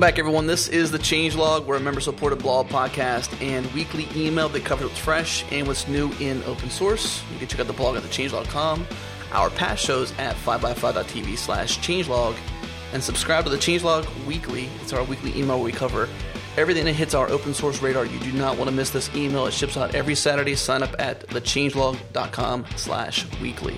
Welcome back, everyone. This is the Changelog. We're a member-supported blog podcast and weekly email that covers what's fresh and what's new in open source. You can check out the blog at thechangelog.com, our past shows at 5by5.tv slash changelog, and subscribe to the Changelog weekly. It's our weekly email where we cover everything that hits our open source radar. You do not want to miss this email. It ships out every Saturday. Sign up at thechangelog.com slash weekly.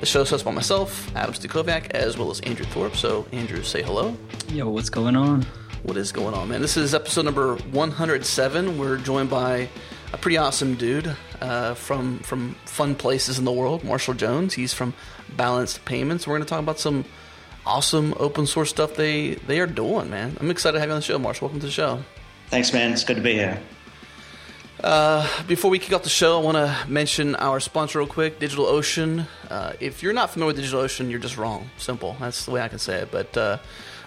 The show is hosted by myself, Adam Stacoviak, as well as Andrew Thorpe. So, Andrew, say hello. Yo, what's going on? What is going on, man? This is episode number 107. We're joined by a pretty awesome dude uh, from from fun places in the world, Marshall Jones. He's from Balanced Payments. We're going to talk about some awesome open source stuff they they are doing, man. I'm excited to have you on the show, Marshall. Welcome to the show. Thanks, man. It's good to be here. Uh, before we kick off the show, I want to mention our sponsor real quick, DigitalOcean. Uh, if you're not familiar with DigitalOcean, you're just wrong. Simple. That's the way I can say it. But uh,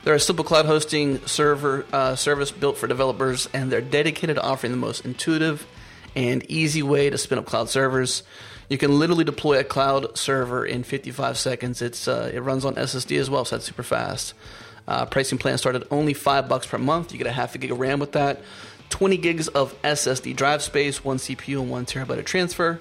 they're a simple cloud hosting server uh, service built for developers, and they're dedicated to offering the most intuitive and easy way to spin up cloud servers. You can literally deploy a cloud server in 55 seconds. It's uh, it runs on SSD as well, so that's super fast. Uh, pricing plan started only five bucks per month. You get a half a gig of RAM with that. 20 gigs of SSD drive space, one CPU, and one terabyte of transfer.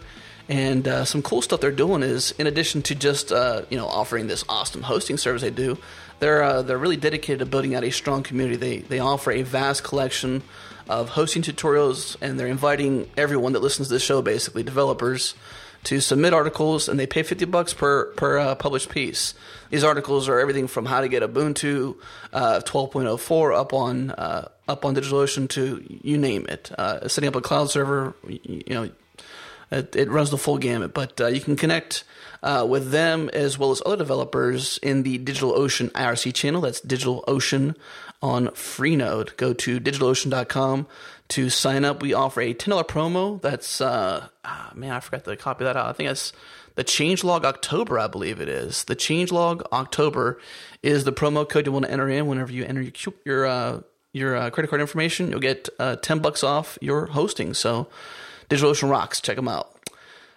And uh, some cool stuff they're doing is, in addition to just uh, you know offering this awesome hosting service they do, they're uh, they're really dedicated to building out a strong community. They they offer a vast collection of hosting tutorials, and they're inviting everyone that listens to this show, basically developers, to submit articles, and they pay fifty bucks per per uh, published piece. These articles are everything from how to get Ubuntu uh, 12.04 up on uh, up on DigitalOcean to you name it. Uh, setting up a cloud server, you, you know, it, it, runs the full gamut. But uh, you can connect uh, with them as well as other developers in the DigitalOcean IRC channel. That's DigitalOcean on Freenode. Go to digitalocean.com to sign up. We offer a $10 promo. That's, uh, ah, man, I forgot to copy that out. I think that's the Changelog October, I believe it is. The Changelog October is the promo code you want to enter in whenever you enter your, your uh, your uh, credit card information, you'll get uh, 10 bucks off your hosting. So, DigitalOcean rocks. Check them out.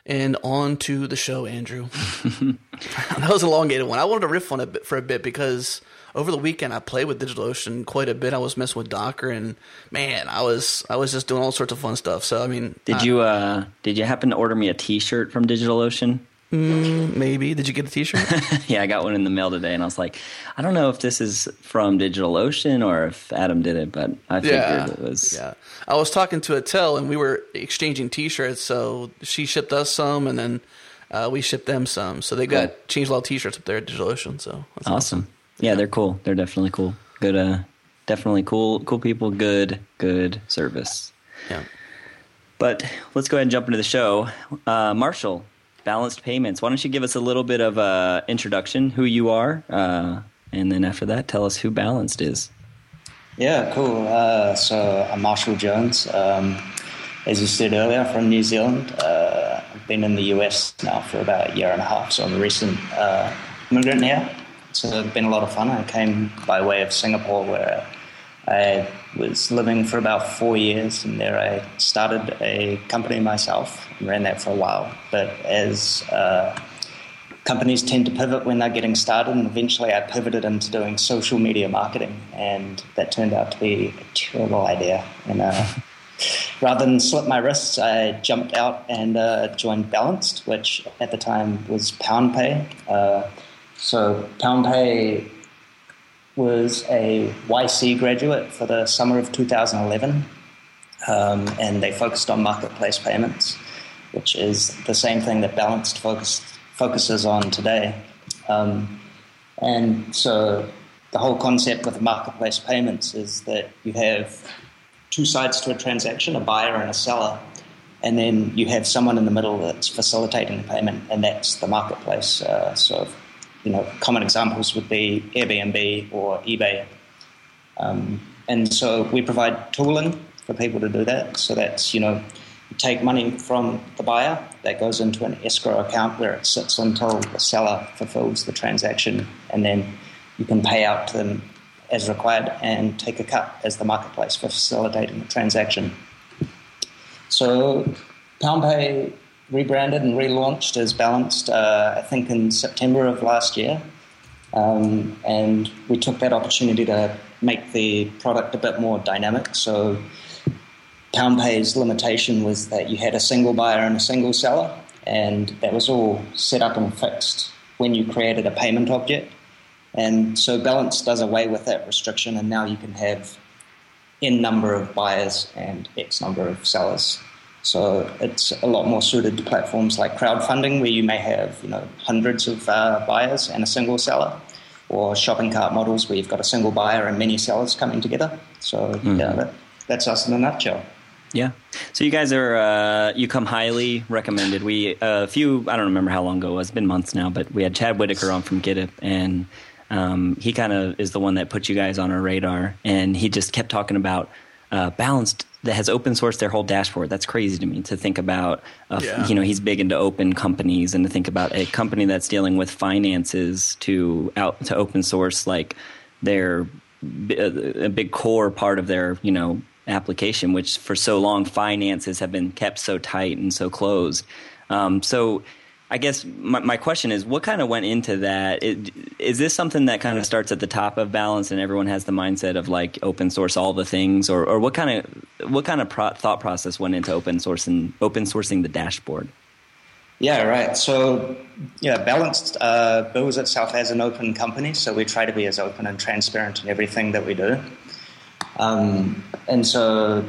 And on to the show, Andrew. that was a elongated one. I wanted to riff on it for a bit because over the weekend I played with DigitalOcean quite a bit. I was messing with Docker, and man, I was I was just doing all sorts of fun stuff. So I mean, did I, you uh, did you happen to order me a T-shirt from DigitalOcean? Mm, maybe. Did you get a T-shirt? yeah, I got one in the mail today, and I was like, I don't know if this is from DigitalOcean or if Adam did it, but I figured yeah, it was. Yeah, I was talking to Attell, and we were exchanging T-shirts. So she shipped us some, and then uh, we shipped them some. So they got cool. changed a lot of T-shirts up there at DigitalOcean. So awesome. awesome. Yeah, yeah, they're cool. They're definitely cool. Good. Uh, definitely cool. Cool people. Good. Good service. Yeah. But let's go ahead and jump into the show. Uh, Marshall, Balanced Payments. Why don't you give us a little bit of a introduction, who you are, uh, and then after that, tell us who Balanced is. Yeah, cool. Uh, so I'm Marshall Jones. Um, as you said earlier, from New Zealand. Uh, I've been in the US now for about a year and a half, so I'm a recent uh, immigrant here. So it's been a lot of fun. I came by way of Singapore, where I was living for about four years, and there I started a company myself and ran that for a while. But as uh, companies tend to pivot when they're getting started, and eventually I pivoted into doing social media marketing, and that turned out to be a terrible idea. And uh, rather than slip my wrists, I jumped out and uh, joined Balanced, which at the time was PoundPay. So PoundPay was a YC graduate for the summer of 2011, um, and they focused on marketplace payments, which is the same thing that Balanced focused, focuses on today. Um, and so the whole concept with marketplace payments is that you have two sides to a transaction, a buyer and a seller, and then you have someone in the middle that's facilitating the payment, and that's the marketplace. Uh, so you know, common examples would be Airbnb or eBay. Um, and so we provide tooling for people to do that. So that's, you know, you take money from the buyer, that goes into an escrow account where it sits until the seller fulfills the transaction, and then you can pay out to them as required and take a cut as the marketplace for facilitating the transaction. So PoundPay rebranded and relaunched as Balanced, uh, I think, in September of last year. Um, and we took that opportunity to make the product a bit more dynamic. So PoundPay's limitation was that you had a single buyer and a single seller, and that was all set up and fixed when you created a payment object. And so Balance does away with that restriction, and now you can have n number of buyers and x number of sellers. So it's a lot more suited to platforms like crowdfunding, where you may have you know hundreds of uh, buyers and a single seller, or shopping cart models where you've got a single buyer and many sellers coming together. So mm-hmm. yeah, that, that's us in a nutshell. Yeah. So you guys are uh, you come highly recommended. We a few I don't remember how long ago it was. It's been months now, but we had Chad Whitaker on from Gittip, and um, he kind of is the one that put you guys on our radar, and he just kept talking about uh, balanced that has open sourced their whole dashboard. That's crazy to me to think about. Uh, yeah. You know, he's big into open companies, and to think about a company that's dealing with finances to out to open source like their a big core part of their you know application, which for so long finances have been kept so tight and so closed. Um, so I guess my, my, question is, what kind of went into that? It, is this something that kind of starts at the top of balance, and everyone has the mindset of like open source all the things, or, or what kind of what kind of pro- thought process went into open source and open sourcing the dashboard? Yeah, right. So, yeah, Balanced uh, itself as an open company, so we try to be as open and transparent in everything that we do. Um, and so,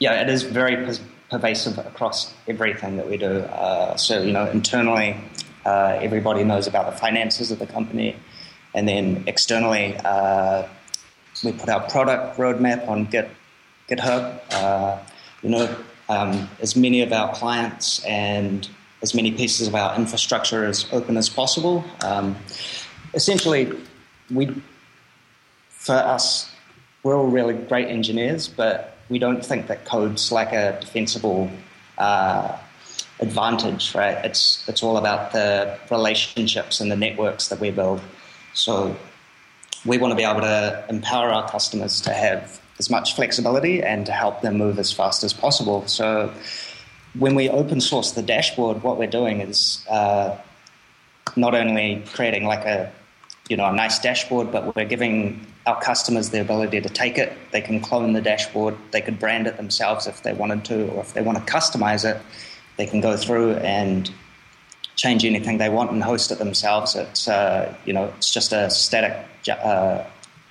yeah, it is very pervasive across everything that we do. Uh, so, you know, internally, uh, everybody knows about the finances of the company. And then externally, uh, we put our product roadmap on Git, GitHub. Uh, you know, um, as many of our clients and as many pieces of our infrastructure as open as possible. Um, essentially, we, for us, we're all really great engineers, but we don't think that code's like a defensible uh, advantage, right? It's it's all about the relationships and the networks that we build. So we want to be able to empower our customers to have as much flexibility and to help them move as fast as possible. So when we open source the dashboard, what we're doing is uh, not only creating like a you know a nice dashboard, but we're giving our customers the ability to take it. They can clone the dashboard. They could brand it themselves if they wanted to, or if they want to customize it, they can go through and change anything they want and host it themselves. It's uh, you know it's just a static uh,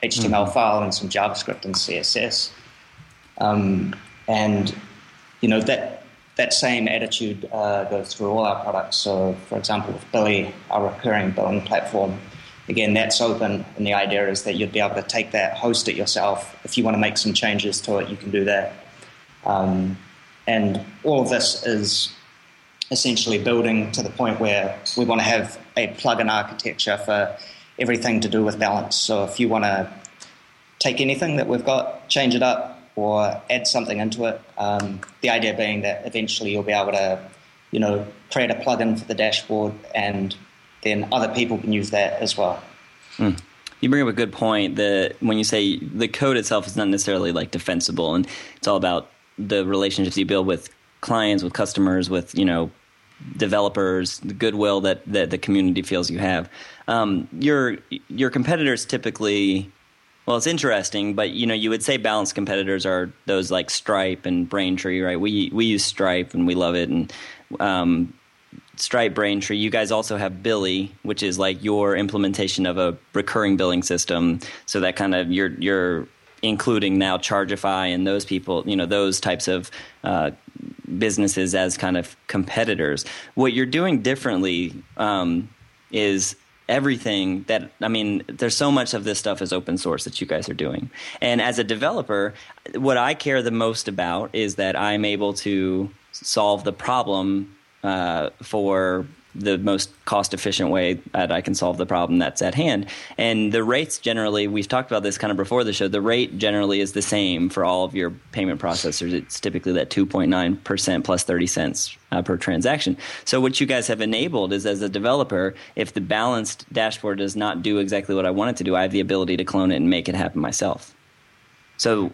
HTML mm-hmm. file and some JavaScript and CSS, um, and you know that that same attitude uh, goes through all our products. So, for example, with Billy, our recurring billing platform again, that's open, and the idea is that you'd be able to take that, host it yourself. If you want to make some changes to it, you can do that. Um, and all of this is essentially building to the point where we want to have a plugin architecture for everything to do with balance. So if you want to take anything that we've got, change it up, or add something into it, um, the idea being that eventually you'll be able to, you know, create a plugin for the dashboard and then other people can use that as well. Mm. You bring up a good point that when you say the code itself is not necessarily like defensible, and it's all about the relationships you build with clients, with customers, with you know developers, the goodwill that, that the community feels you have. Um, your your competitors typically, well, it's interesting, but you know you would say balanced competitors are those like Stripe and Braintree, right? We we use Stripe and we love it, and um, Stripe Braintree, you guys also have Billy, which is like your implementation of a recurring billing system. So that kind of you're you're including now Chargify and those people, you know, those types of uh, businesses as kind of competitors. What you're doing differently um, is everything that I mean, there's so much of this stuff is open source that you guys are doing. And as a developer, what I care the most about is that I'm able to solve the problem uh, for the most cost efficient way that I can solve the problem that's at hand. And the rates generally, we've talked about this kind of before the show, the rate generally is the same for all of your payment processors. It's typically that 2.9% plus 30 cents uh, per transaction. So, what you guys have enabled is as a developer, if the balanced dashboard does not do exactly what I want it to do, I have the ability to clone it and make it happen myself. So,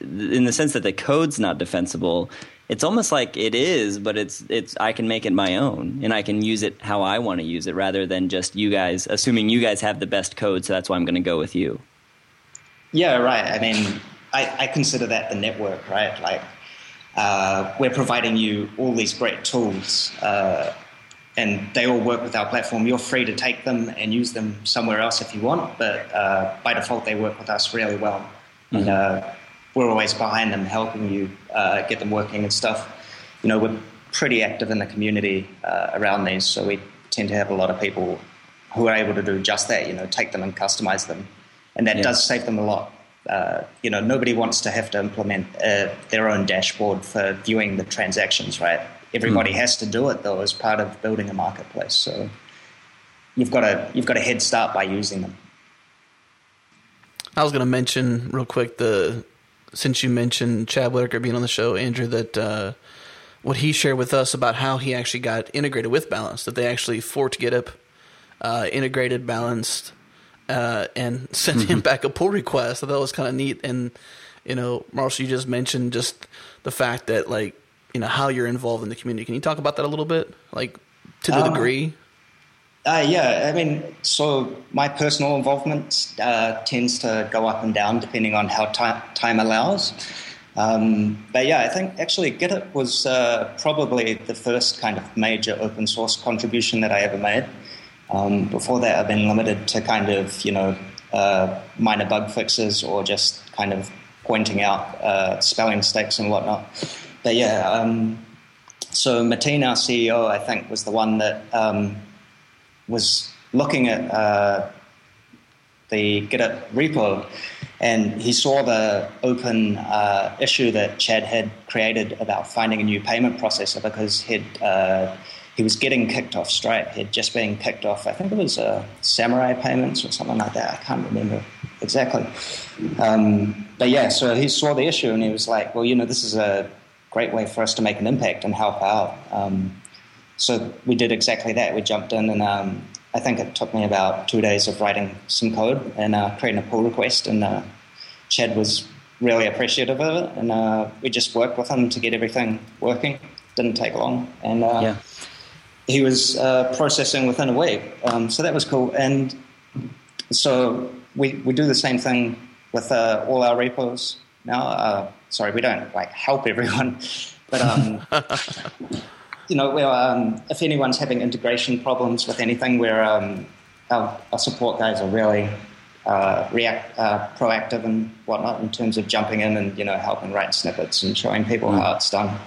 in the sense that the code's not defensible, it's almost like it is, but it's it's I can make it my own and I can use it how I want to use it rather than just you guys assuming you guys have the best code, so that's why I'm going to go with you. Yeah, right. I mean, I, I consider that the network, right? Like uh, we're providing you all these great tools. Uh, and they all work with our platform. You're free to take them and use them somewhere else if you want, but uh, by default, they work with us really well. Mm-hmm. And uh, we're always behind them, helping you uh, get them working and stuff. You know, we're pretty active in the community uh, around these, so we tend to have a lot of people who are able to do just that. You know, take them and customize them, and that yeah. does save them a lot. Uh, you know, nobody wants to have to implement uh, their own dashboard for viewing the transactions, right? Everybody mm. has to do it though as part of building a marketplace. So you've got a you've got a head start by using them. I was going to mention real quick the since you mentioned Chad Whitaker being on the show, Andrew, that uh, what he shared with us about how he actually got integrated with Balance, that they actually for to get up uh, integrated Balanced uh, and sent mm-hmm. him back a pull request. I thought was kind of neat. And you know, Marshall, you just mentioned just the fact that like you know how you're involved in the community. Can you talk about that a little bit, like to the um, degree? Uh, yeah, I mean, so my personal involvement uh, tends to go up and down depending on how time, time allows. Um, but yeah, I think actually Gittip was uh, probably the first kind of major open source contribution that I ever made. Um, before that, I've been limited to kind of, you know, uh, minor bug fixes or just kind of pointing out uh, spelling mistakes and whatnot. But yeah, um, so Matin, our CEO, I think, was the one that um, was looking at uh, the Gittip repo, and he saw the open uh, issue that Chad had created about finding a new payment processor because he'd uh, he was getting kicked off Stripe. He'd just been kicked off. I think it was uh, Samurai Payments or something like that. I can't remember exactly. Um, but yeah, so he saw the issue and he was like, "Well, you know, this is a great way for us to make an impact and help out." Um, so we did exactly that. We jumped in and um, I think it took me about two days of writing some code and uh, creating a pull request. And uh, Chad was really appreciative of it, and uh, we just worked with him to get everything working. Didn't take long, and uh, yeah he was uh, processing within a week. Um, so that was cool. And so we, we do the same thing with uh, all our repos now. Uh, sorry, we don't like help everyone, but um, you know, um, if anyone's having integration problems with anything, where um, our, our, support guys are really uh, react uh, proactive and whatnot in terms of jumping in and you know helping write snippets and showing people mm. how it's done.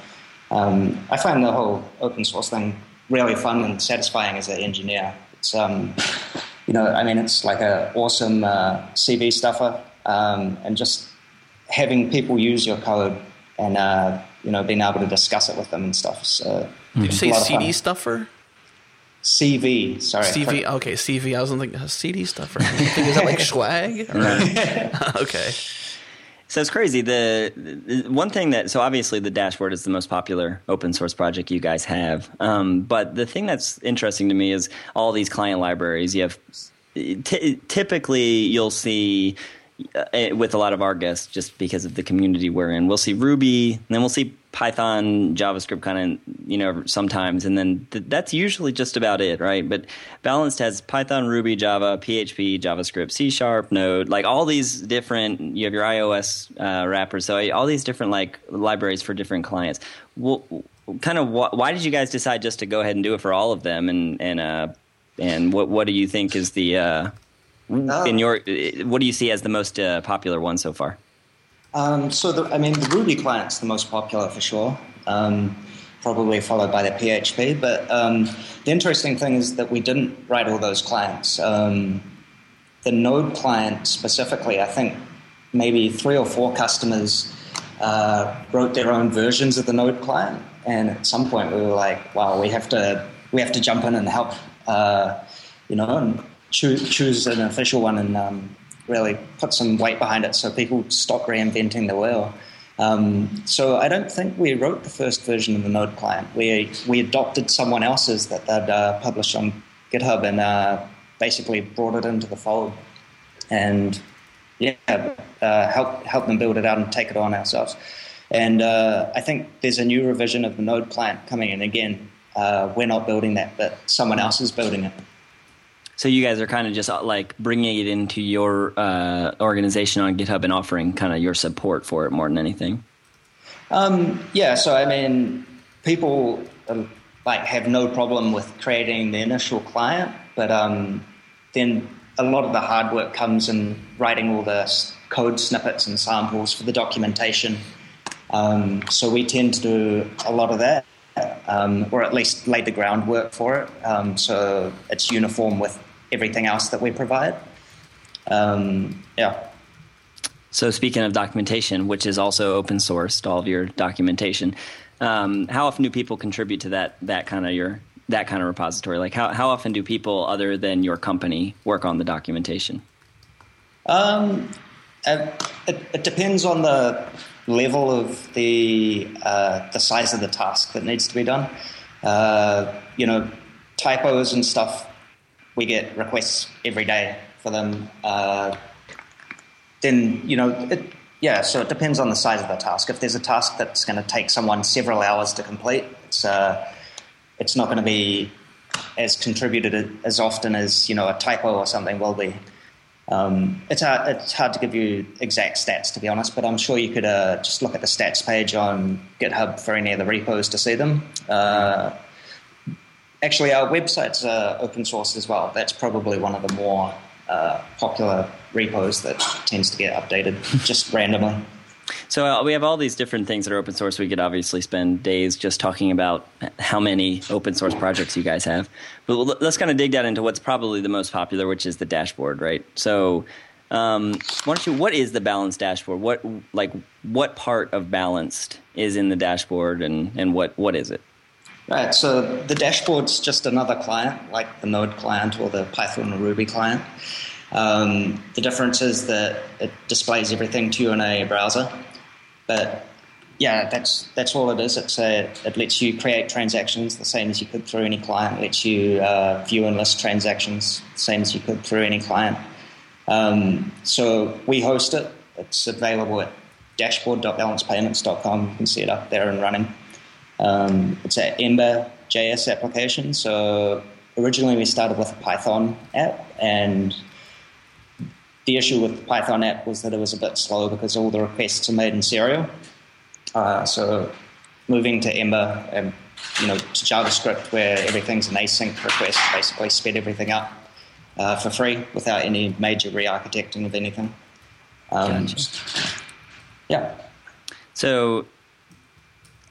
Um, I find the whole open source thing really fun and satisfying as an engineer. It's um, you know, I mean, it's like an awesome uh, CV stuffer, um, and just having people use your code and uh, you know being able to discuss it with them and stuff. So, Did you say CD stuffer? CV, sorry. CV, okay, CV. I was thinking CD stuffer. is that like swag? okay. So it's crazy. The, the, one thing that so obviously the dashboard is the most popular open source project you guys have. Um, but the thing that's interesting to me is all these client libraries. You have t- typically you'll see uh, with a lot of our guests just because of the community we're in. We'll see Ruby, then we'll see Python, JavaScript kind of, you know, sometimes, and then th- that's usually just about it, right? But Balanced has Python, Ruby, Java, PHP, JavaScript, C Sharp, Node, like all these different. You have your iOS uh, wrappers, so all these different like libraries for different clients. Well, kind of, wh- why did you guys decide just to go ahead and do it for all of them? And and uh, and what what do you think is the in your what do you see as the most uh, popular one so far? Um, so, the, I mean, the Ruby client's the most popular for sure, um, probably followed by the PHP. But um, the interesting thing is that we didn't write all those clients. Um, the Node client specifically, I think maybe three or four customers uh, wrote their own versions of the Node client, and at some point we were like, "Wow, we have to we have to jump in and help." Uh, you know, and choose, choose an official one and um, really put some weight behind it so people stop reinventing the wheel. Um, so I don't think we wrote the first version of the Node client. We we adopted someone else's that they'd uh, published on GitHub and uh, basically brought it into the fold, and yeah, uh, help help them build it out and take it on ourselves. And uh, I think there's a new revision of the Node client coming in again. Uh, we're not building that, but someone else is building it. So you guys are kind of just uh, like bringing it into your uh, organization on GitHub and offering kind of your support for it more than anything. Um, yeah. So I mean, people uh, like have no problem with creating the initial client, but um, then a lot of the hard work comes in writing all the code snippets and samples for the documentation. Um, so we tend to do a lot of that, um, or at least lay the groundwork for it. Um, so it's uniform with everything else that we provide. Um, yeah. So speaking of documentation, which is also open sourced, all of your documentation, um, how often do people contribute to that that kind of your that kind of repository? Like how how often do people other than your company work on the documentation? Um, it, it, depends on the level of the uh, the size of the task that needs to be done. Uh, you know, typos and stuff we get requests every day for them. Uh, then you know, it, yeah. So it depends on the size of the task. If there's a task that's going to take someone several hours to complete, it's uh, it's not going to be as contributed as often as you know a typo or something will be. Um, it's hard. It's hard to give you exact stats, to be honest. But I'm sure you could uh, just look at the stats page on GitHub for any of the repos to see them. Uh, actually, our website's uh, open source as well. That's probably one of the more uh, popular repos that tends to get updated just randomly. So uh, we have all these different things that are open source. We could obviously spend days just talking about how many open source projects you guys have. But let's kind of dig down into what's probably the most popular, which is the dashboard, right? So um, why don't you? What is the balanced dashboard? What like what part of balanced is in the dashboard, and and what what is it? Right. So the dashboard's just another client, like the Node client or the Python or Ruby client. Um, the difference is that it displays everything to you in a browser. But yeah, that's that's all it is. It's a, it lets you create transactions the same as you could through any client. It lets you uh, view and list transactions the same as you could through any client. Um, so we host it. It's available at dashboard.balancedpayments.com. You can see it up there and running. Um, it's an Ember JS application. So originally we started with a Python app, and the issue with the Python app was that it was a bit slow because all the requests are made in serial. Uh, so moving to Ember and you know to JavaScript where everything's an async request basically sped everything up uh, for free without any major re-architecting of anything. Um, gotcha. Yeah. So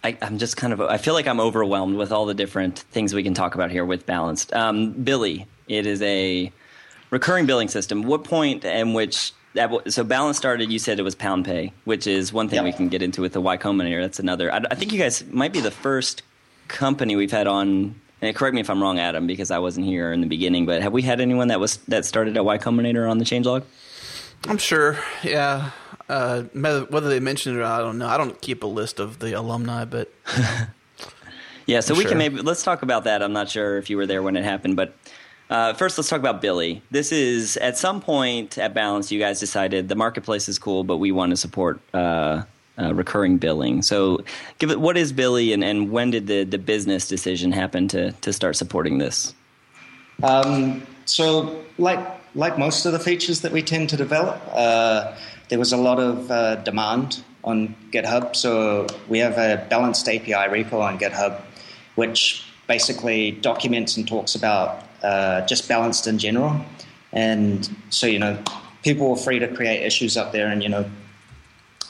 I, am just kind of, I feel like I'm overwhelmed with all the different things we can talk about here with Balanced. Um, Billy, it is a recurring billing system. What point in which, so Balance started, you said it was Pound Pay, which is one thing yep. we can get into with the Y Combinator. That's another. I, I, think you guys might be the first company we've had on. And correct me if I'm wrong, Adam, because I wasn't here in the beginning. But have we had anyone that was that started at Y Combinator on the changelog? I'm sure. Yeah. Uh, whether they mentioned it or not, I don't know. I don't keep a list of the alumni, but yeah. So I'm we sure. can maybe let's talk about that. I'm not sure if you were there when it happened, but uh, first let's talk about Billy. This is at some point at Balance, you guys decided the marketplace is cool, but we want to support. Uh, uh, recurring billing. So, give it. What is Billy, and, and when did the, the business decision happen to to start supporting this? Um, so, like like most of the features that we tend to develop, uh, there was a lot of uh, demand on GitHub. So we have a balanced API repo on GitHub, which basically documents and talks about uh, just balanced in general. And so, you know, people were free to create issues up there. And, you know,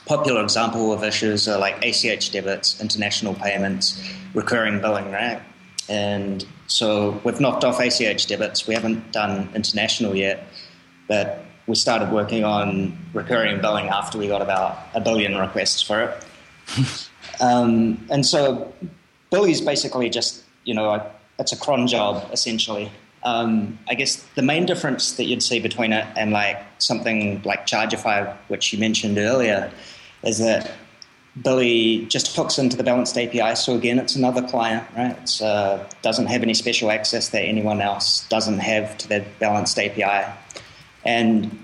popular example of issues are like ACH debits, international payments, recurring billing, right? And so we've knocked off ACH debits. We haven't done international yet, but we started working on recurring billing after we got about a billion requests for it. um, and so Billy's basically just, you know, a, it's a cron job essentially. Um, I guess the main difference that you'd see between it and like something like Chargify, which you mentioned earlier, is that Billy just hooks into the balanced API. So again, it's another client, right? It uh, doesn't have any special access that anyone else doesn't have to the balanced API. And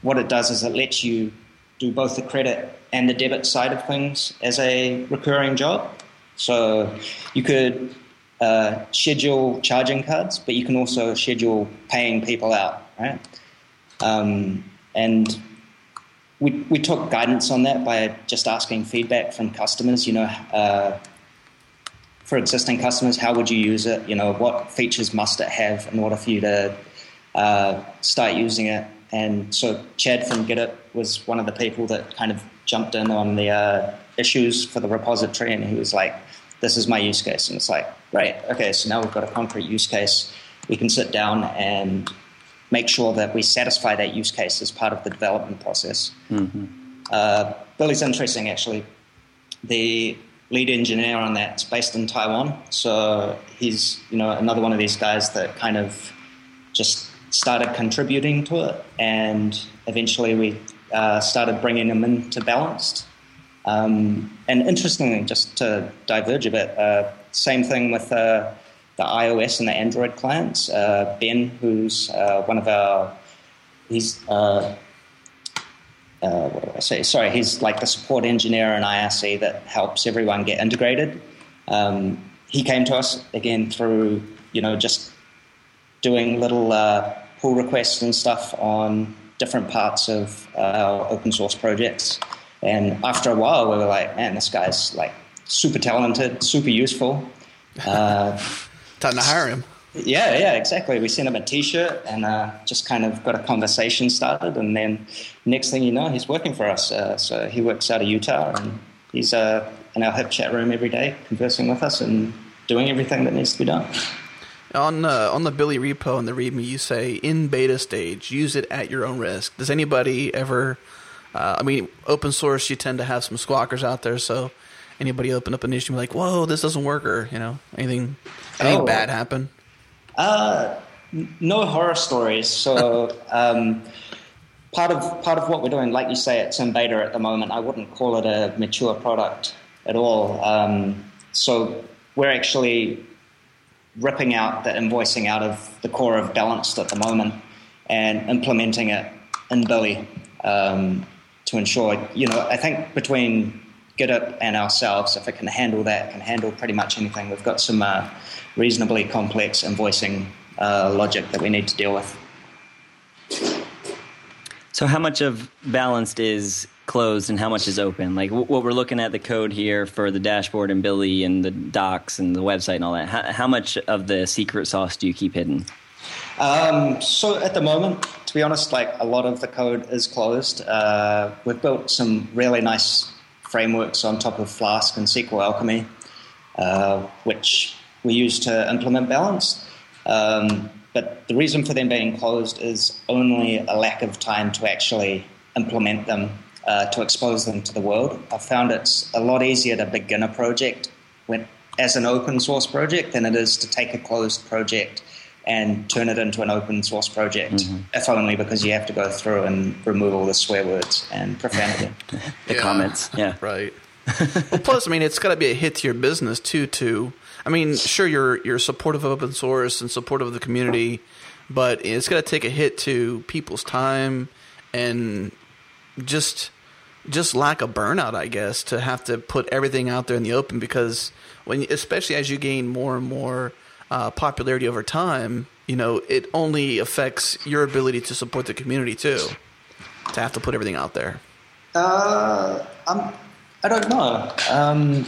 what it does is it lets you do both the credit and the debit side of things as a recurring job. So you could uh, schedule charging cards, but you can also schedule paying people out, right? Um, and we, we took guidance on that by just asking feedback from customers. You know, uh, for existing customers, how would you use it? You know, what features must it have in order for you to uh, start using it? And so Chad from Gittip was one of the people that kind of jumped in on the uh, issues for the repository, and he was like, "This is my use case," and it's like, "Great, okay, so now we've got a concrete use case. We can sit down and make sure that we satisfy that use case as part of the development process." Mm-hmm. Uh, Billy's interesting, actually. The lead engineer on that is based in Taiwan, so he's you know another one of these guys that kind of just started contributing to it, and eventually we uh, started bringing them into Balanced. Um, and interestingly, just to diverge a bit, uh, same thing with uh, the iOS and the Android clients. Uh, ben, who's uh, one of our, he's uh, what do I say? Sorry, he's like the support engineer in IRC that helps everyone get integrated. Um, he came to us again through you know just doing little pull requests and stuff on different parts of our open source projects. And after a while, we were like, man, this guy's like super talented, super useful. Uh, Time to hire him. Yeah, yeah, exactly. We sent him a T-shirt and uh, just kind of got a conversation started, and then next thing you know, he's working for us. Uh, so he works out of Utah, and he's uh, in our HipChat room every day, conversing with us and doing everything that needs to be done. On uh, on the Billy repo and the README, you say in beta stage, use it at your own risk. Does anybody ever? Uh, I mean, open source, you tend to have some squawkers out there. So, anybody open up an issue and be like, "Whoa, this doesn't work," or you know, anything anything oh. bad happen? Uh, no horror stories. So. um, part of part of what we're doing, like you say, it's in beta at the moment. I wouldn't call it a mature product at all. Um, so we're actually ripping out the invoicing out of the core of Balanced at the moment and implementing it in Billy um, to ensure, you know, I think between Gittip and ourselves, if it can handle that, can handle pretty much anything. We've got some uh, reasonably complex invoicing uh, logic that we need to deal with. So, how much of Balanced is closed and how much is open? Like what we're looking at the code here for the dashboard and Billy and the docs and the website and all that. How, how much of the secret sauce do you keep hidden? Um, so at the moment, to be honest, like a lot of the code is closed. Uh, we've built some really nice frameworks on top of Flask and SQL Alchemy, uh, which we use to implement balance. Um, but the reason for them being closed is only a lack of time to actually implement them uh, to expose them to the world. I found it's a lot easier to begin a project when, as an open source project than it is to take a closed project and turn it into an open source project, mm-hmm. if only because you have to go through and remove all the swear words and profanity. the yeah. comments, yeah. Right. well, plus, I mean, it's got to be a hit to your business too. To, I mean, sure, you're you're supportive of open source and supportive of the community, but it's got to take a hit to people's time and just just lack of burnout, I guess, to have to put everything out there in the open because when, especially as you gain more and more uh, popularity over time, you know, it only affects your ability to support the community too. To have to put everything out there. Uh, I'm, I don't know. Um,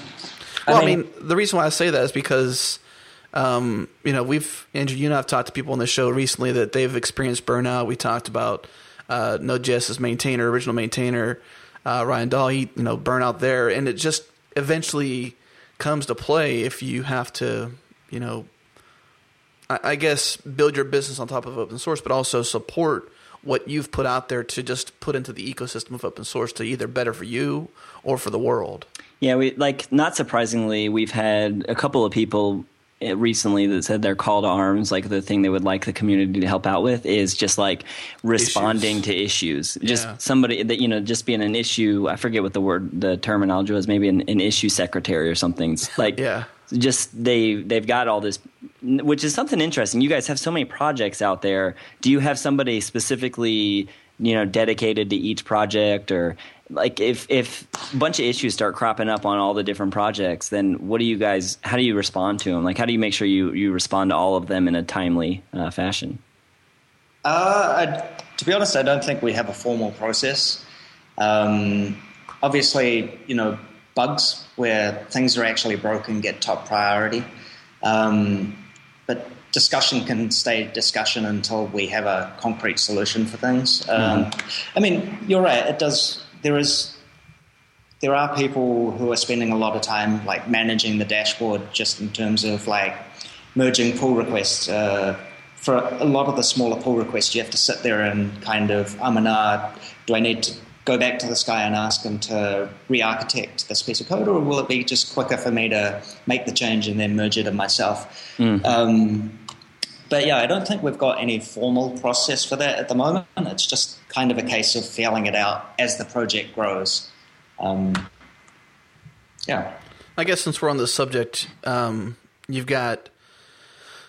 I well, mean, I mean, the reason why I say that is because, um, you know, we've Andrew, you and I've talked to people on the show recently that they've experienced burnout. We talked about uh, Node.js's maintainer, original maintainer, uh, Ryan Dahl, he you know burnout there, and it just eventually comes to play if you have to you know I, I guess build your business on top of open source, but also support what you've put out there to just put into the ecosystem of open source to either better for you or for the world. Yeah, we like not surprisingly, we've had a couple of people eh, recently that said their call to arms, like the thing they would like the community to help out with, is just like responding issues. to issues. Just yeah. somebody that you know, just being an issue. I forget what the word, the terminology was. Maybe an, an issue secretary or something. Like, yeah, just they they've got all this, which is something interesting. You guys have so many projects out there. Do you have somebody specifically? you know dedicated to each project or like if if a bunch of issues start cropping up on all the different projects, then what do you guys? How do you respond to them? Like, how do you make sure you you respond to all of them in a timely uh, fashion? Uh, I, to be honest, I don't think we have a formal process. Um, obviously, you know, bugs where things are actually broken get top priority. Um, but discussion can stay discussion until we have a concrete solution for things. Um, mm-hmm. I mean, you're right. It does. There is. There are people who are spending a lot of time like managing the dashboard, just in terms of like merging pull requests. Uh, for a lot of the smaller pull requests, you have to sit there and kind of, um and ah, do I need to go back to this guy and ask him to re-architect this piece of code, or will it be just quicker for me to make the change and then merge it in myself? Mm. Um, but yeah, I don't think we've got any formal process for that at the moment. It's just kind of a case of feeling it out as the project grows. Um, yeah. I guess since we're on the subject, um, you've got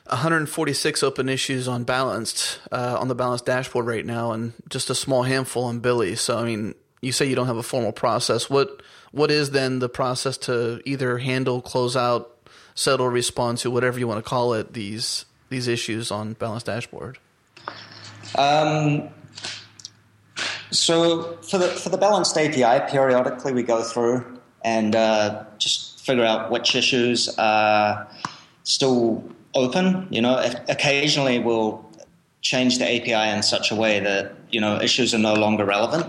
146 open issues on balanced uh, on the balanced dashboard right now, and just a small handful on Billy. So, I mean, you say you don't have a formal process. What what is then the process to either handle, close out, settle, respond to whatever you want to call it these these issues on balanced dashboard? Um, so for the for the balanced API, periodically we go through and uh, just figure out which issues are still open. You know, occasionally we'll change the API in such a way that you know issues are no longer relevant.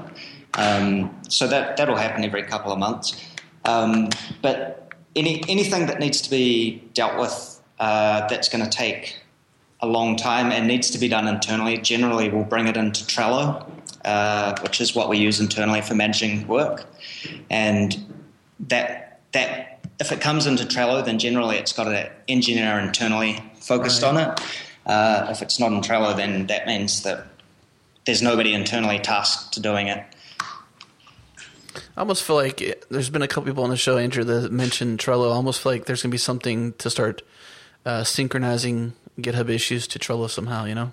Um, so that that'll happen every couple of months. Um, but any anything that needs to be dealt with uh, that's going to take a long time and needs to be done internally, generally we'll bring it into Trello, uh, which is what we use internally for managing work, and that that if it comes into Trello, then generally it's got an engineer internally focused right. on it. Uh, if it's not in Trello, then that means that there's nobody internally tasked to doing it. I almost feel like it, there's been a couple people on the show, Andrew, that mentioned Trello. I almost feel like there's going to be something to start uh, synchronizing GitHub issues to Trello somehow. You know?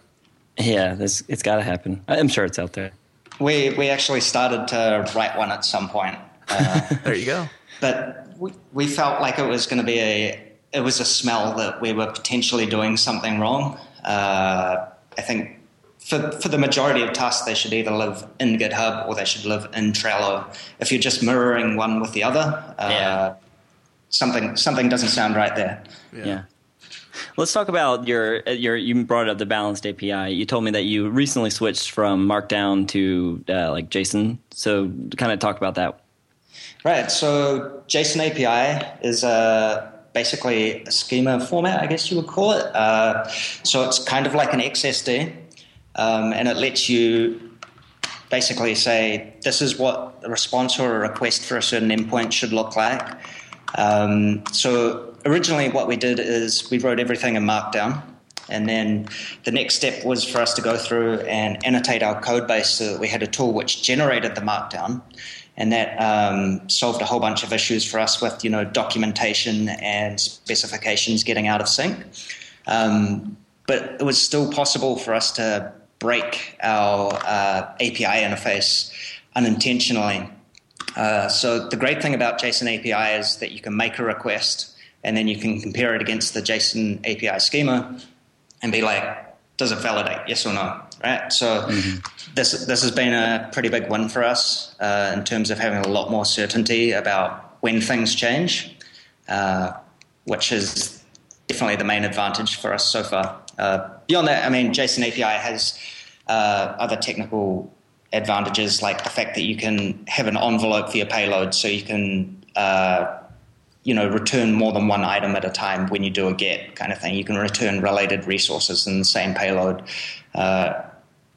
Yeah, it's got to happen. I'm sure it's out there. We we actually started to write one at some point. Uh, there you go. But we, we felt like it was going to be a it was a smell that we were potentially doing something wrong. Uh, I think for for the majority of tasks, they should either live in GitHub or they should live in Trello. If you're just mirroring one with the other, uh, yeah. something something doesn't sound right there. yeah. yeah. Let's talk about your your. You brought up the balanced API. You told me that you recently switched from Markdown to uh, like JSON. So, kind of talk about that. Right. So JSON API is a basically a schema format, I guess you would call it. Uh, so it's kind of like an XSD, um, and it lets you basically say this is what a response or a request for a certain endpoint should look like. Um, so originally, what we did is we wrote everything in Markdown. And then the next step was for us to go through and annotate our code base so that we had a tool which generated the Markdown and that um, solved a whole bunch of issues for us with you know documentation and specifications getting out of sync. Um, but it was still possible for us to break our uh, API interface unintentionally. Uh, so the great thing about JSON API is that you can make a request and then you can compare it against the JSON API schema and be like, does it validate? Yes or no? Right. So mm-hmm. this this has been a pretty big win for us uh, in terms of having a lot more certainty about when things change, uh, which is definitely the main advantage for us so far. Uh, beyond that, I mean, JSON API has uh, other technical advantages like the fact that you can have an envelope for your payload, so you can uh, you know, return more than one item at a time when you do a get kind of thing. You can return related resources in the same payload. Uh,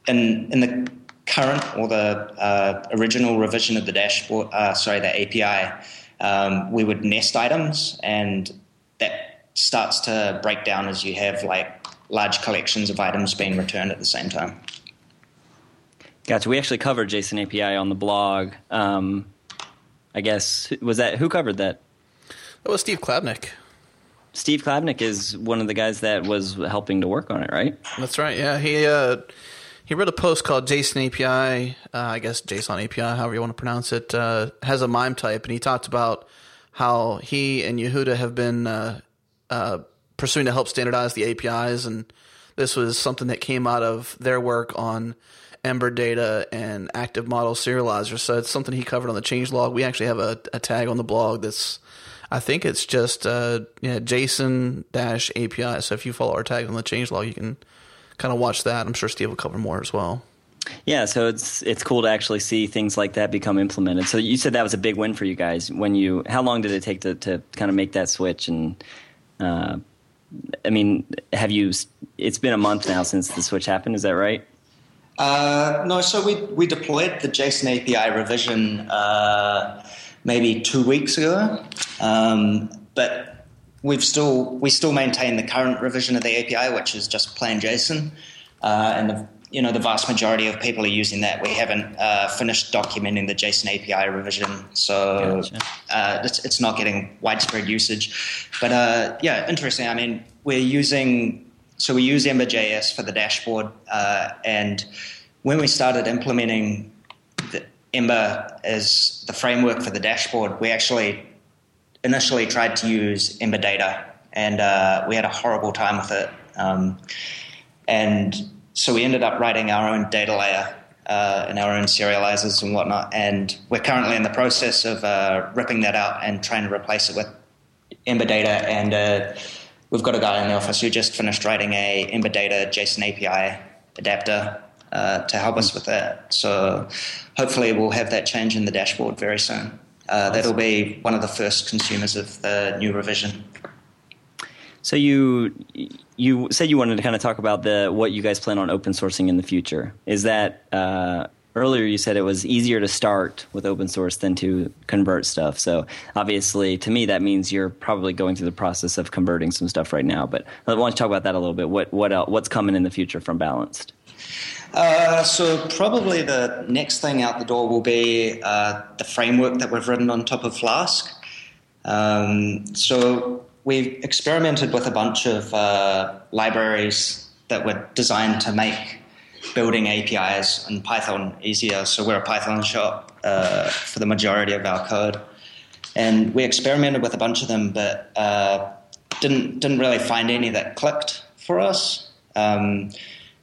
in, in the current or the uh, original revision of the dashboard, uh, sorry, the API, um, we would nest items, and that starts to break down as you have like large collections of items being returned at the same time. Gotcha. We actually covered JSON API on the blog. Um, I guess was that who covered that? That was Steve Klabnik. Steve Klabnik is one of the guys that was helping to work on it, right? That's right. Yeah, he uh, he wrote a post called JSON API, uh, I guess JSON API, however you want to pronounce it, uh, has a MIME type, and he talked about how he and Yehuda have been uh, uh, pursuing to help standardize the APIs, and this was something that came out of their work on Ember data and active model serializer. So it's something he covered on the changelog. We actually have a, a tag on the blog that's, I think it's just uh, yeah, JSON dash API. So if you follow our tag on the changelog, you can kind of watch that. I'm sure Steve will cover more as well. Yeah, so it's it's cool to actually see things like that become implemented. So you said that was a big win for you guys. When you, how long did it take to, to kind of make that switch? And uh, I mean, have you? It's been a month now since the switch happened. Is that right? Uh, no, so we we deployed the JSON API revision uh, maybe two weeks ago, um, but we've still we still maintain the current revision of the API, which is just plain JSON, uh, and the you know the vast majority of people are using that. We haven't uh, finished documenting the JSON API revision, so gotcha. uh, it's, it's, not getting widespread usage. But uh, yeah, interesting. I mean, we're using so we use Ember.js for the dashboard, uh, and when we started implementing Ember is the framework for the dashboard, we actually initially tried to use Ember Data, and uh, we had a horrible time with it. Um, and so we ended up writing our own data layer uh, and our own serializers and whatnot. And we're currently in the process of uh, ripping that out and trying to replace it with Ember Data. And uh, we've got a guy in the office who just finished writing a Ember Data JSON API adapter uh, to help us with that. So hopefully we'll have that change in the dashboard very soon. Uh, that'll be one of the first consumers of the new revision. So you you said you wanted to kind of talk about the what you guys plan on open sourcing in the future. Is that uh, earlier you said it was easier to start with open source than to convert stuff. So obviously, to me, that means you're probably going through the process of converting some stuff right now. But I want to talk about that a little bit. What what else, what's coming in the future from Balanced? Uh, so probably the next thing out the door will be uh, the framework that we've written on top of Flask. Um, so we've experimented with a bunch of uh, libraries that were designed to make building APIs in Python easier. So we're a Python shop uh, for the majority of our code, and we experimented with a bunch of them, but uh, didn't didn't really find any that clicked for us. Um,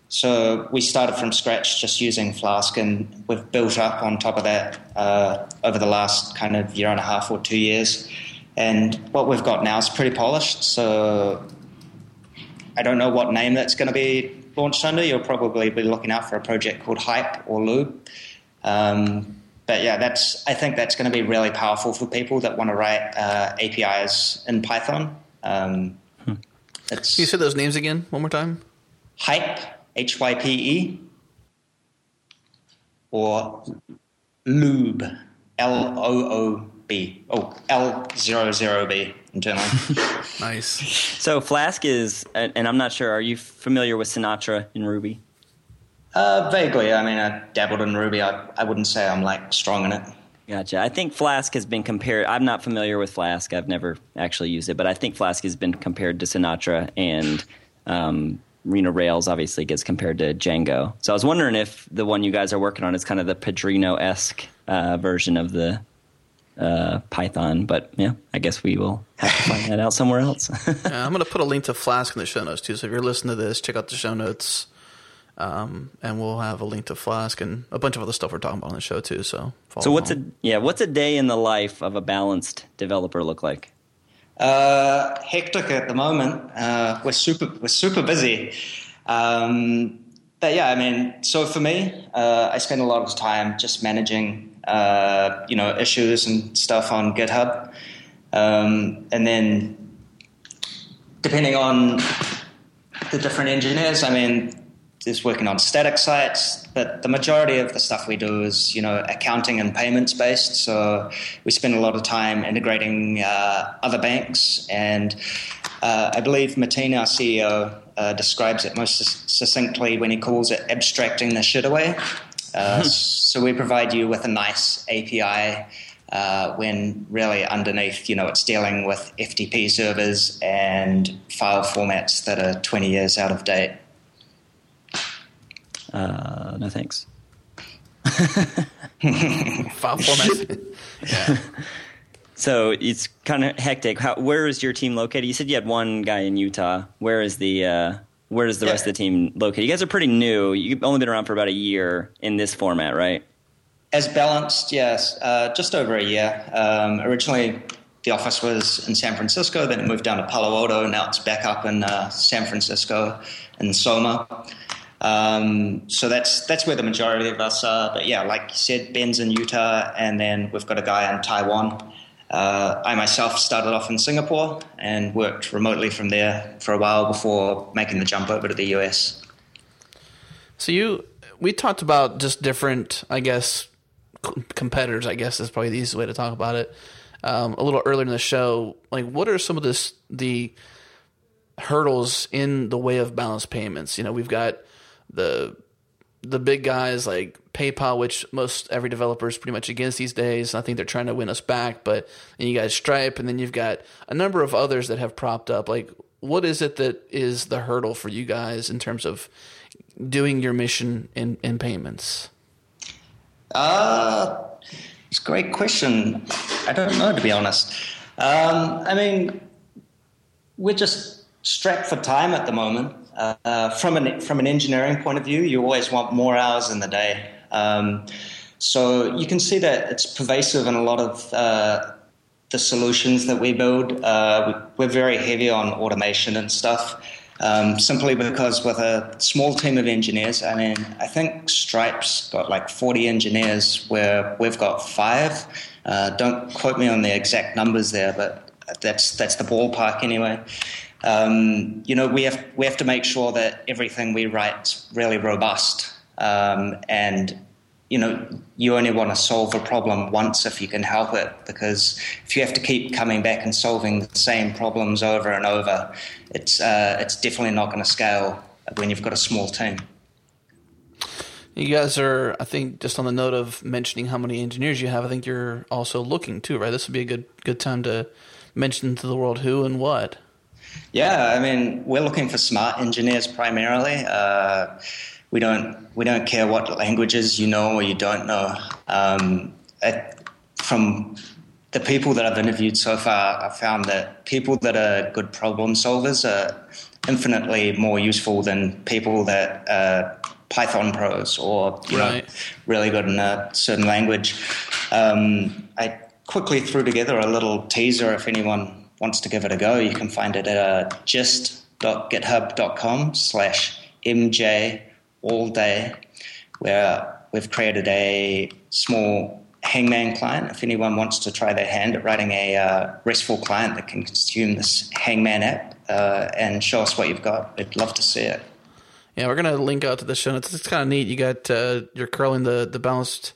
so we started from scratch just using Flask, and we've built up on top of that uh, over the last kind of year and a half or two years. And what we've got now is pretty polished. So I don't know what name that's going to be launched under. You'll probably be looking out for a project called Hype or Lube. Um, but yeah, that's I think that's going to be really powerful for people that want to write uh, APIs in Python. Um, hmm. Can you say those names again one more time? Hype, H Y P E, or Lube, L O O B. Oh, L00B internally. nice. So Flask is, and I'm not sure, are you familiar with Sinatra in Ruby? Uh, vaguely. I mean, I dabbled in Ruby. I, I wouldn't say I'm like strong in it. Gotcha. I think Flask has been compared. I'm not familiar with Flask. I've never actually used it, but I think Flask has been compared to Sinatra, and um, Ruby on Rails obviously gets compared to Django. So I was wondering if the one you guys are working on is kind of the Padrino esque uh, version of the uh, Python. But yeah, I guess we will have to find that out somewhere else. yeah, I'm going to put a link to Flask in the show notes too. So if you're listening to this, check out the show notes. Um, and we'll have a link to Flask and a bunch of other stuff we're talking about on the show too. So, so what's along. a yeah? What's a day in the life of a balanced developer look like? Uh, hectic at the moment. Uh, we're super we're super busy. Um, but yeah, I mean, so for me, uh, I spend a lot of time just managing uh, you know issues and stuff on GitHub, um, and then depending on the different engineers, I mean, is working on static sites, but the majority of the stuff we do is you know accounting and payments based. So we spend a lot of time integrating uh, other banks, and uh, I believe Matin, our CEO, uh, describes it most succinctly when he calls it abstracting the shit away. Uh, so we provide you with a nice API uh, when really underneath, you know, it's dealing with FTP servers and file formats that are 20 years out of date. Uh, no thanks. File format. yeah. So it's kind of hectic. How, where is your team located? You said you had one guy in Utah. Where is the uh, where is the Yeah. rest of the team located? You guys are pretty new. You've only been around for about a year in this format, right? As balanced, yes, uh, just over a year. Um, originally, the office was in San Francisco, then it moved down to Palo Alto, now it's back up in uh, San Francisco in Soma. Um, so that's that's where the majority of us are. But yeah, like you said, Ben's in Utah, and then we've got a guy in Taiwan. Uh, I myself started off in Singapore and worked remotely from there for a while before making the jump over to the US. So you, we talked about just different, I guess, competitors. I guess is probably the easiest way to talk about it. Um, a little earlier in the show, like what are some of this the hurdles in the way of balanced payments? You know, we've got the the big guys like PayPal, which most every developer is pretty much against these days. I think they're trying to win us back. But then you got Stripe, and then you've got a number of others that have propped up. Like, what is it that is the hurdle for you guys in terms of doing your mission in, in payments? Uh, it's a great question. I don't know, to be honest. Um, I mean, we're just strapped for time at the moment. Uh, from an from an engineering point of view, you always want more hours in the day. Um, so you can see that it's pervasive in a lot of uh, the solutions that we build. Uh, we- we're very heavy on automation and stuff. Um, simply because with a small team of engineers, I mean, I think Stripe's got like 40 engineers where we've got five. Uh, don't quote me on the exact numbers there, but that's that's the ballpark anyway. Um, you know, we have we have to make sure that everything we write's really robust, um, and you know, you only want to solve a problem once if you can help it, because if you have to keep coming back and solving the same problems over and over, it's uh, it's definitely not going to scale when you've got a small team. You guys are, I think, just on the note of mentioning how many engineers you have. I think you're also looking too, right? This would be a good good time to mention to the world who and what. Yeah, I mean, we're looking for smart engineers primarily. Uh, we don't we don't care what languages you know or you don't know. Um, from the people that I've interviewed so far, I've found that people that are good problem solvers are infinitely more useful than people that are Python pros or you Right. know really good in a certain language. Um, I quickly threw together a little teaser. If anyone wants to give it a go, you can find it at uh, gist.github.com slash mj all day, where we've created a small Hangman client. If anyone wants to try their hand at writing a uh, RESTful client that can consume this Hangman app uh, and show us what you've got, we'd love to see it. Yeah, we're gonna link out to the show notes. It's kind of neat. You got uh, you're curling the the balanced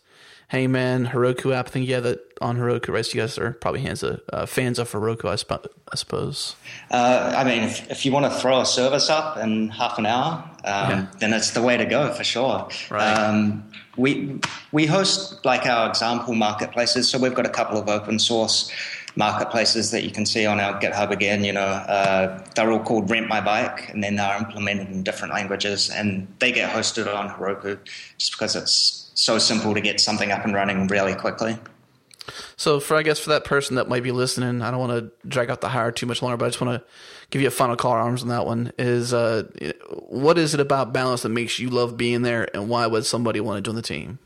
Hangman Heroku app. I think have that on Heroku, right? You guys are probably hands of, uh, fans of Heroku, I, sp- I suppose. Uh, I mean, if, if you want to throw a service up in half an hour, um, Yeah. then it's the way to go for sure. Right. Um, we we host like our example marketplaces, so we've got a couple of open source marketplaces that you can see on our GitHub again. You know, uh, they're all called Rent My Bike, and then they're implemented in different languages, and they get hosted on Heroku just because it's so simple to get something up and running really quickly. So for I guess for that person that might be listening, I don't want to drag out the hire too much longer, but I just want to give you a final call to arms on that one. Is uh, what is it about balance that makes you love being there, and why would somebody want to join the team?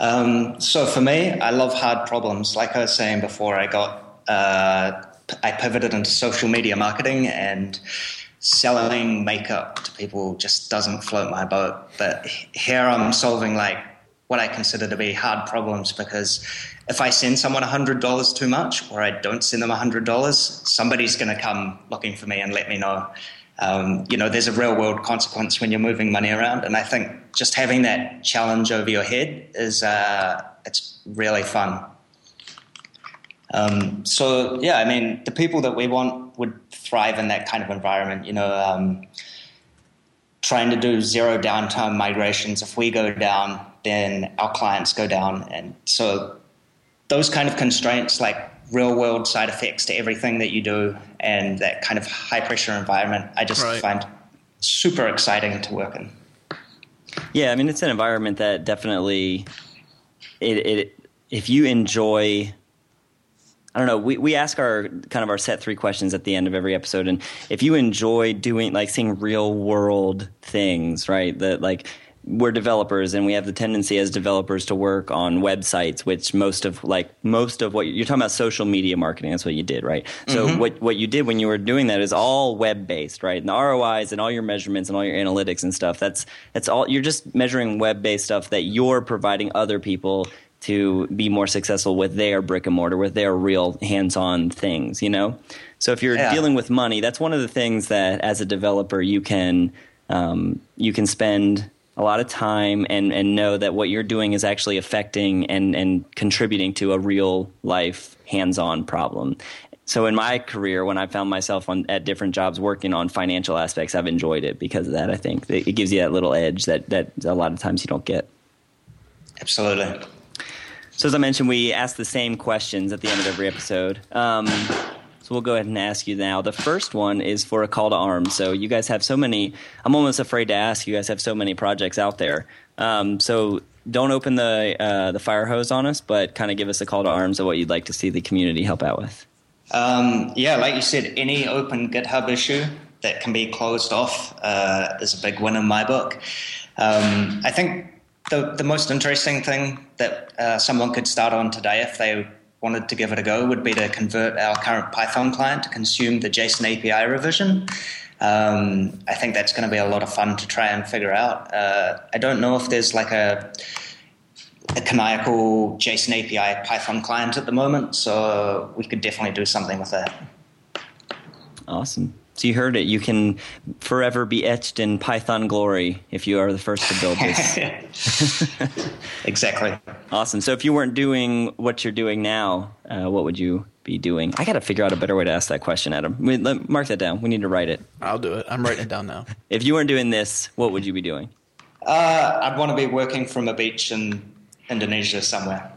Um, so for me, I love hard problems. Like I was saying before, I got uh, I pivoted into social media marketing and selling makeup to people just doesn't float my boat. But here I'm solving like what I consider to be hard problems because if I send someone $100 too much or I don't send them $100, somebody's going to come looking for me and let me know. Um, you know, there's a real world consequence when you're moving money around. And I think just having that challenge over your head is, uh, it's really fun. Um, so yeah, I mean, the people that we want would thrive in that kind of environment. You know, um, trying to do zero downtime migrations. If we go down, then our clients go down, and so those kind of constraints, like real world side effects to everything that you do, and that kind of high pressure environment, I just Right. find super exciting to work in. Yeah, I mean it's an environment that definitely it, it if you enjoy I don't know. We we ask our kind of our set three questions at the end of every episode, and if you enjoy doing like seeing real world things, right? That like we're developers and we have the tendency as developers to work on websites which most of like most of what you're talking about social media marketing that's what you did right so mm-hmm. what what you did when you were doing that is all web based right and the ROIs and all your measurements and all your analytics and stuff that's that's all you're just measuring web based stuff that you're providing other people to be more successful with their brick and mortar with their real hands-on things you know so if you're yeah. dealing with money that's one of the things that as a developer you can um, you can spend a lot of time and, and know that what you're doing is actually affecting and, and contributing to a real life hands-on problem. So in my career when i found myself on, at different jobs working on financial aspects i've enjoyed it because of that i think. It gives you that little edge that, that a lot of times you don't get. Absolutely. So as i mentioned we ask the same questions at the end of every episode. Um, so we'll go ahead and ask you now. The first one is for a call to arms. So you guys have so many. I'm almost afraid to ask. You guys have so many projects out there. Um, so don't open the uh, the fire hose on us, but kind of give us a call to arms of what you'd like to see the community help out with. Um, yeah, like you said, any open GitHub issue that can be closed off uh, is a big win in my book. Um, I think the the most interesting thing that uh, someone could start on today, if they wanted to give it a go would be to convert our current Python client to consume the JSON API revision. Um, I think that's going to be a lot of fun to try and figure out. Uh, I don't know if there's like a a canonical JSON API Python client at the moment, so we could definitely do something with that. Awesome. So you heard it. You can forever be etched in Python glory if you are the first to build this. exactly. Awesome. So if you weren't doing what you're doing now, uh, what would you be doing? I got to figure out a better way to ask that question, Adam. mark that down. We need to write it. I'll do it. I'm writing it down now. if you weren't doing this, what would you be doing? Uh, I'd want to be working from a beach in Indonesia somewhere.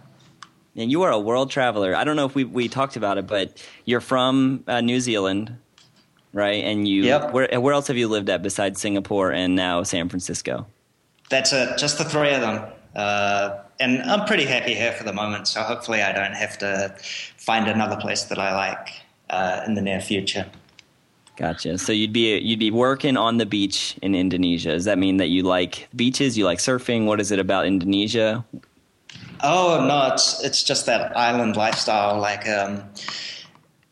And you are a world traveler. I don't know if we we talked about it, but you're from uh, New Zealand right? And you, yep. where, where else have you lived at besides Singapore and now San Francisco? That's it, just the three of them. Uh, and I'm pretty happy here for the moment, so hopefully I don't have to find another place that I like uh, in the near future. Gotcha. So you'd be you'd be working on the beach in Indonesia. Does that mean that you like beaches? You like surfing? What is it about Indonesia? Oh no, it's it's just that island lifestyle. Like um,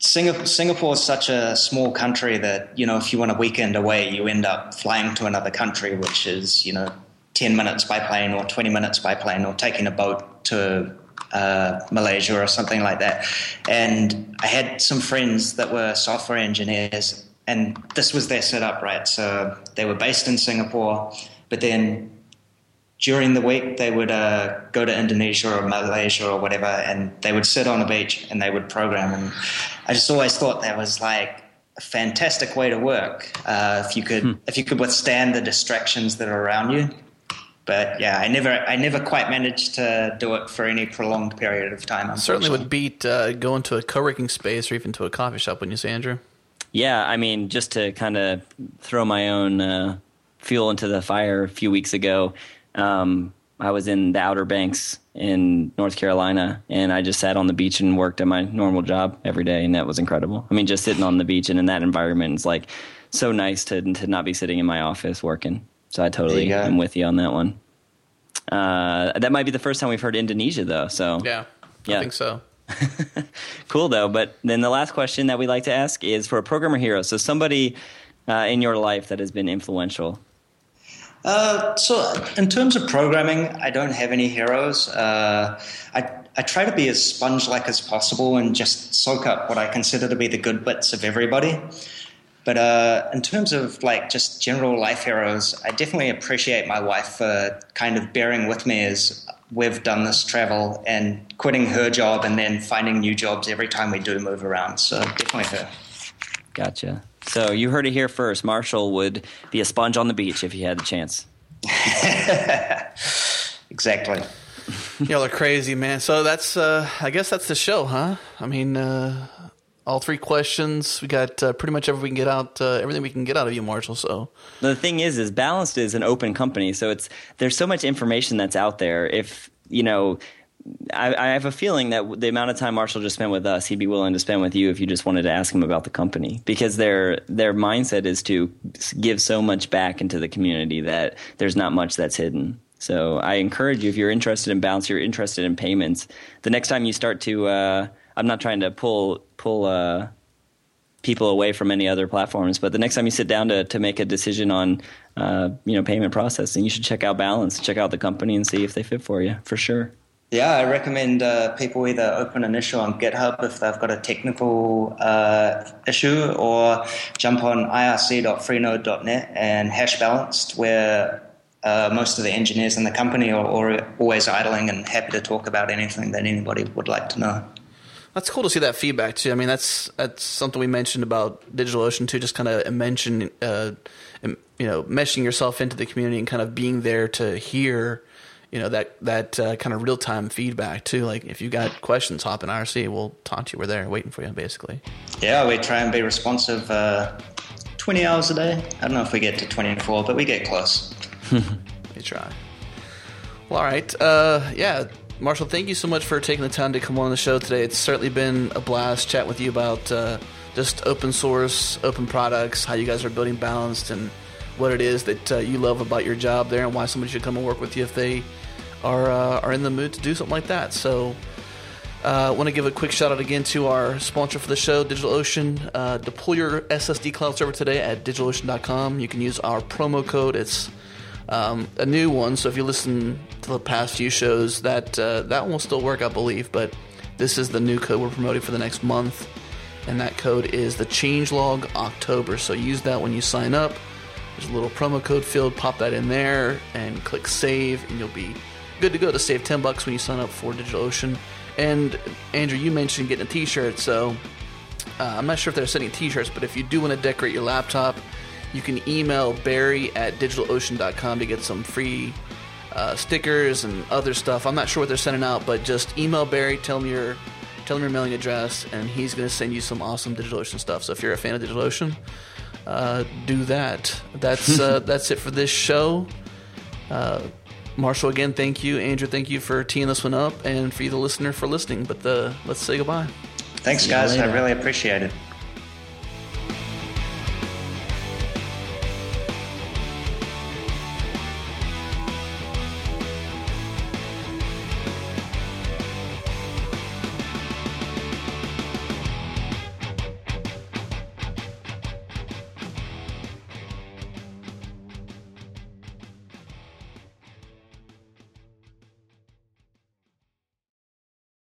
Singapore, Singapore is such a small country that you know if you want a weekend away, you end up flying to another country, which is you know ten minutes by plane or twenty minutes by plane, or taking a boat to uh, Malaysia or something like that. And I had some friends that were software engineers, and this was their setup, right? So they were based in Singapore, but then during the week they would uh, go to Indonesia or Malaysia or whatever, and they would sit on a beach and they would program. And I just always thought that was like a fantastic way to work uh, if you could hmm. if you could withstand the distractions that are around you. But yeah, I never I never quite managed to do it for any prolonged period of time. Certainly would beat uh, going to a co-working space or even to a coffee shop. Wouldn't you say, Andrew? Yeah, I mean, just to kind of throw my own uh, fuel into the fire a few weeks ago. Um, I was in the Outer Banks in North Carolina, and I just sat on the beach and worked at my normal job every day, and that was incredible. I mean, just sitting on the beach and in that environment is like so nice to to not be sitting in my office working. So I totally am with you on that one. Uh, that might be the first time we've heard Indonesia, though. So yeah, yeah. I think so. cool though. But then the last question that we like to ask is for a programmer hero. So somebody uh, in your life that has been influential uh, so, in terms of programming, I don't have any heroes. Uh, I, I try to be as sponge like as possible and just soak up what I consider to be the good bits of everybody. But uh, in terms of like just general life heroes, I definitely appreciate my wife for kind of bearing with me as we've done this travel and quitting her job and then finding new jobs every time we do move around. So, definitely her. Gotcha. So you heard it here first. Marshall would be a sponge on the beach if he had the chance. exactly. Y'all are crazy, man. So that's, uh, I guess that's the show, huh? I mean, uh, all three questions. We got uh, pretty much everything we can get out, uh, everything we can get out of you, Marshall. So the thing is, is Balanced is an open company, so it's there's so much information that's out there. If you know. I, I have a feeling that the amount of time Marshall just spent with us, he'd be willing to spend with you if you just wanted to ask him about the company, because their their mindset is to give so much back into the community that there's not much that's hidden. So I encourage you, if you're interested in balance, you're interested in payments, the next time you start to, uh, I'm not trying to pull pull uh, people away from any other platforms, but the next time you sit down to to make a decision on, uh, you know, payment processing, you should check out Balance, check out the company, and see if they fit for you for sure. Yeah, I recommend uh, people either open an issue on GitHub if they've got a technical uh, issue, or jump on irc.freenode.net and hash balanced, where uh, most of the engineers in the company are, always idling and happy to talk about anything that anybody would like to know. That's cool to see that feedback too. I mean, that's that's something we mentioned about DigitalOcean too. Just kind of mention, you know, meshing yourself into the community and kind of being there to hear, you know, that that uh, kind of real time feedback too. Like if you got questions, hop in IRC. We'll talk to you. We're there waiting for you, basically. Yeah, we try and be responsive. Uh, Twenty hours a day. I don't know if we get to twenty four, but we get close. we try. Well, all right. Uh, yeah, Marshall, thank you so much for taking the time to come on the show today. It's certainly been a blast chat with you about uh, just open source, open products, how you guys are building balanced, and what it is that uh, you love about your job there, and why somebody should come and work with you if they are uh, are in the mood to do something like that. So. I uh, want to give a quick shout out again to our sponsor for the show, DigitalOcean. Uh, deploy your SSD cloud server today at digitalocean.com. You can use our promo code. It's um, a new one. So if you listen to the past few shows, that uh, that one will still work, I believe. But this is the new code we're promoting for the next month, and that code is the changelog October. So use that when you sign up. There's a little promo code field. Pop that in there and click save, and you'll be good to go to save 10 bucks when you sign up for DigitalOcean. And Andrew, you mentioned getting a T-shirt, so uh, I'm not sure if they're sending T-shirts, but if you do want to decorate your laptop you can email Barry at digitalocean.com to get some free uh, stickers and other stuff. I'm not sure what they're sending out, but just email Barry, tell him your tell him your mailing address, and he's going to send you some awesome DigitalOcean stuff. So if you're a fan of DigitalOcean, uh, do that. That's uh, that's it for this show. Marshall, again, thank you. Andrew, thank you for teeing this one up, and for you, the listener, for listening. But the, uh, let's say goodbye. Thanks, guys. I really appreciate it.